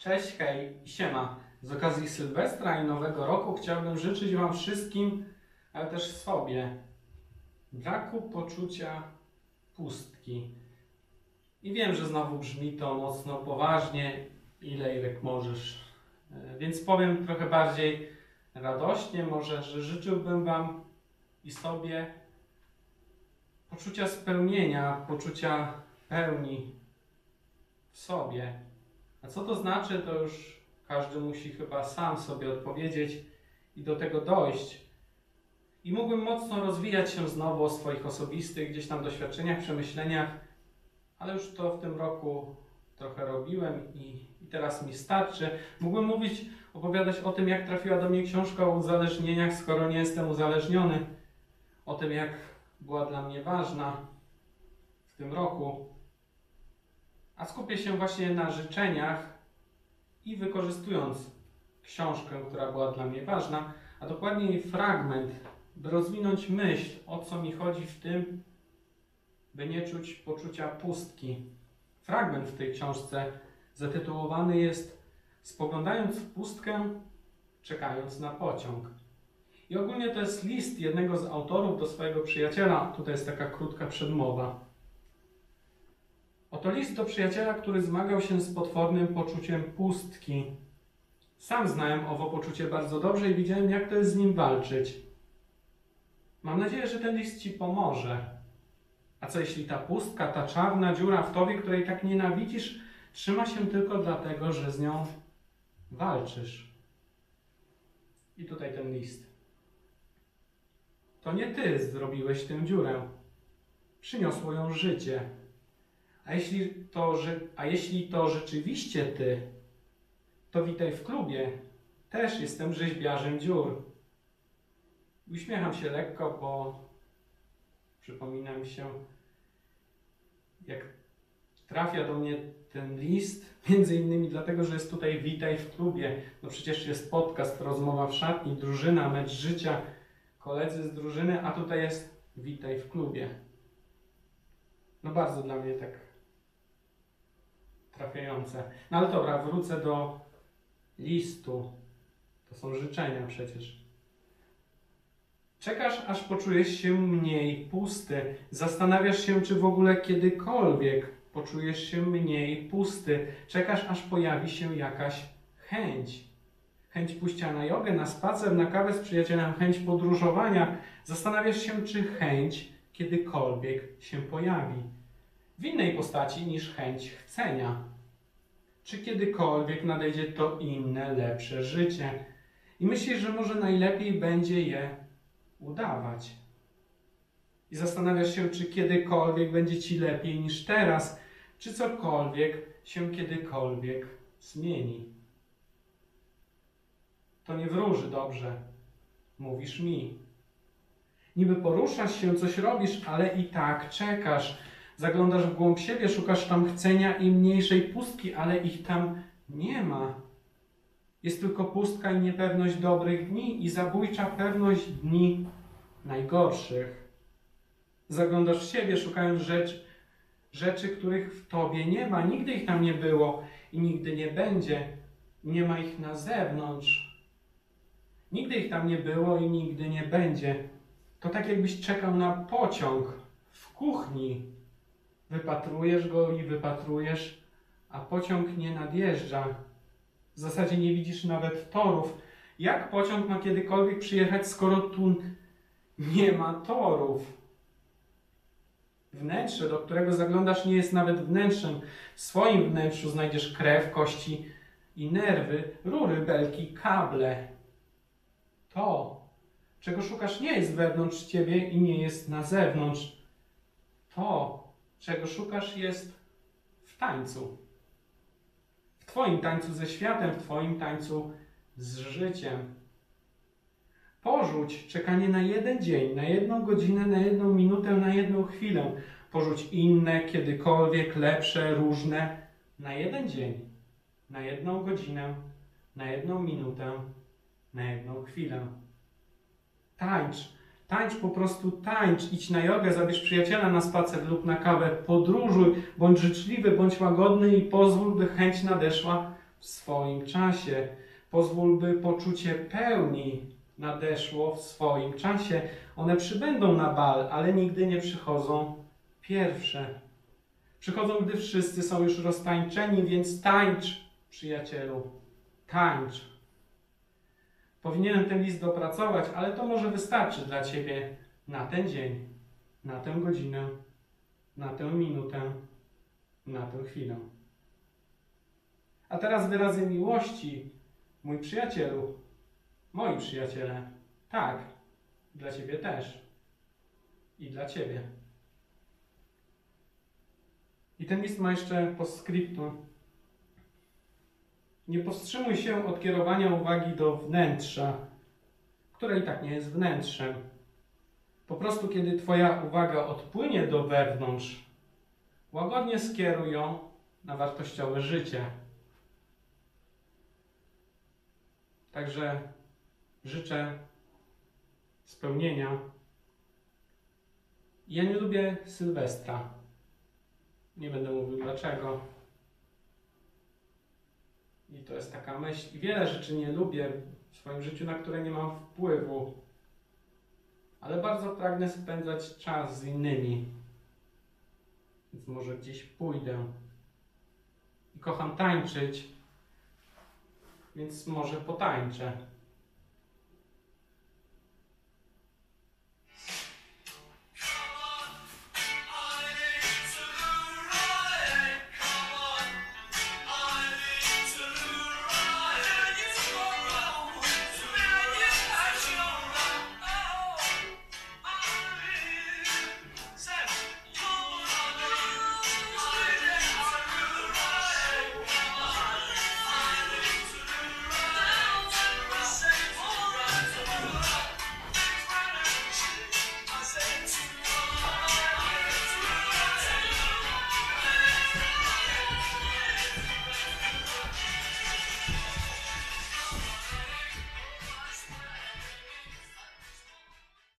Cześć, hej, siema. Z okazji Sylwestra i Nowego Roku chciałbym życzyć Wam wszystkim, ale też sobie, braku poczucia pustki. I wiem, że znowu brzmi to mocno poważnie, ile ilek możesz. E, Więc powiem trochę bardziej radośnie, może, że życzyłbym Wam i sobie poczucia spełnienia, poczucia pełni w sobie. A co to znaczy, to już każdy musi chyba sam sobie odpowiedzieć i do tego dojść. I mógłbym mocno rozwijać się znowu o swoich osobistych gdzieś tam doświadczeniach, przemyśleniach, ale już to w tym roku trochę robiłem i, i teraz mi starczy. Mógłbym mówić, opowiadać o tym, jak trafiła do mnie książka o uzależnieniach, skoro nie jestem uzależniony, o tym, jak była dla mnie ważna w tym roku. A skupię się właśnie na życzeniach i wykorzystując książkę, która była dla mnie ważna, a dokładniej fragment, by rozwinąć myśl, o co mi chodzi w tym, by nie czuć poczucia pustki. Fragment w tej książce zatytułowany jest Spoglądając w pustkę, czekając na pociąg. I ogólnie to jest list jednego z autorów do swojego przyjaciela. Tutaj jest taka krótka przedmowa. Oto list do przyjaciela, który zmagał się z potwornym poczuciem pustki. Sam znałem owo poczucie bardzo dobrze i widziałem, jak to jest z nim walczyć. Mam nadzieję, że ten list Ci pomoże. A co jeśli ta pustka, ta czarna dziura w Tobie, której tak nienawidzisz, trzyma się tylko dlatego, że z nią walczysz? I tutaj ten list. To nie Ty zrobiłeś tę dziurę. Przyniosło ją życie. A jeśli to, a jeśli to rzeczywiście ty, to witaj w klubie. Też jestem rzeźbiarzem dziur. Uśmiecham się lekko, bo przypomina mi się, jak trafia do mnie ten list, między innymi dlatego, że jest tutaj witaj w klubie. No przecież jest podcast, rozmowa w szatni, drużyna, mecz życia, koledzy z drużyny, a tutaj jest witaj w klubie. No bardzo dla mnie tak trafiające. No ale dobra, wrócę do listu. To są życzenia przecież. Czekasz, aż poczujesz się mniej pusty. Zastanawiasz się, czy w ogóle kiedykolwiek poczujesz się mniej pusty. Czekasz, aż pojawi się jakaś chęć. Chęć pójścia na jogę, na spacer, na kawę z przyjacielem, chęć podróżowania. Zastanawiasz się, czy chęć kiedykolwiek się pojawi w innej postaci niż chęć chcenia. Czy kiedykolwiek nadejdzie to inne, lepsze życie? I myślisz, że może najlepiej będzie je udawać. I zastanawiasz się, czy kiedykolwiek będzie ci lepiej niż teraz, czy cokolwiek się kiedykolwiek zmieni. To nie wróży dobrze, mówisz mi. Niby poruszasz się, coś robisz, ale i tak czekasz Zaglądasz w głąb siebie, szukasz tam chcenia i mniejszej pustki, ale ich tam nie ma. Jest tylko pustka i niepewność dobrych dni i zabójcza pewność dni najgorszych. Zaglądasz w siebie, szukając rzecz, rzeczy, których w tobie nie ma. Nigdy ich tam nie było i nigdy nie będzie. Nie ma ich na zewnątrz. Nigdy ich tam nie było i nigdy nie będzie. To tak jakbyś czekał na pociąg w kuchni. Wypatrujesz go i wypatrujesz, a pociąg nie nadjeżdża. W zasadzie nie widzisz nawet torów. Jak pociąg ma kiedykolwiek przyjechać, skoro tu nie ma torów? Wnętrze, do którego zaglądasz, nie jest nawet wnętrzem. W swoim wnętrzu znajdziesz krew, kości i nerwy, rury, belki, kable. To, czego szukasz, nie jest wewnątrz ciebie i nie jest na zewnątrz. To, czego szukasz, jest w tańcu. W Twoim tańcu ze światem, w Twoim tańcu z życiem. Porzuć czekanie na jeden dzień, na jedną godzinę, na jedną minutę, na jedną chwilę. Porzuć inne, kiedykolwiek lepsze, różne, na jeden dzień, na jedną godzinę, na jedną minutę, na jedną chwilę. Tańcz Tańcz po prostu, tańcz, idź na jogę, zabierz przyjaciela na spacer lub na kawę, podróżuj, bądź życzliwy, bądź łagodny i pozwól, by chęć nadeszła w swoim czasie. Pozwól, by poczucie pełni nadeszło w swoim czasie. One przybędą na bal, ale nigdy nie przychodzą pierwsze. Przychodzą, gdy wszyscy są już roztańczeni, więc tańcz, przyjacielu, tańcz. Powinienem ten list dopracować, ale to może wystarczy dla Ciebie na ten dzień, na tę godzinę, na tę minutę, na tę chwilę. A teraz wyrazy miłości, mój przyjacielu, moi przyjaciele. Tak, dla Ciebie też. I dla Ciebie. I ten list ma jeszcze postscriptum. Nie powstrzymuj się od kierowania uwagi do wnętrza, które i tak nie jest wnętrzem. Po prostu, kiedy Twoja uwaga odpłynie do wewnątrz, łagodnie skieruj ją na wartościowe życie. Także życzę spełnienia. Ja nie lubię Sylwestra. Nie będę mówił dlaczego. I to jest taka myśl. I wiele rzeczy nie lubię w swoim życiu, na które nie mam wpływu. Ale bardzo pragnę spędzać czas z innymi. Więc może gdzieś pójdę. I kocham tańczyć. Więc może potańczę.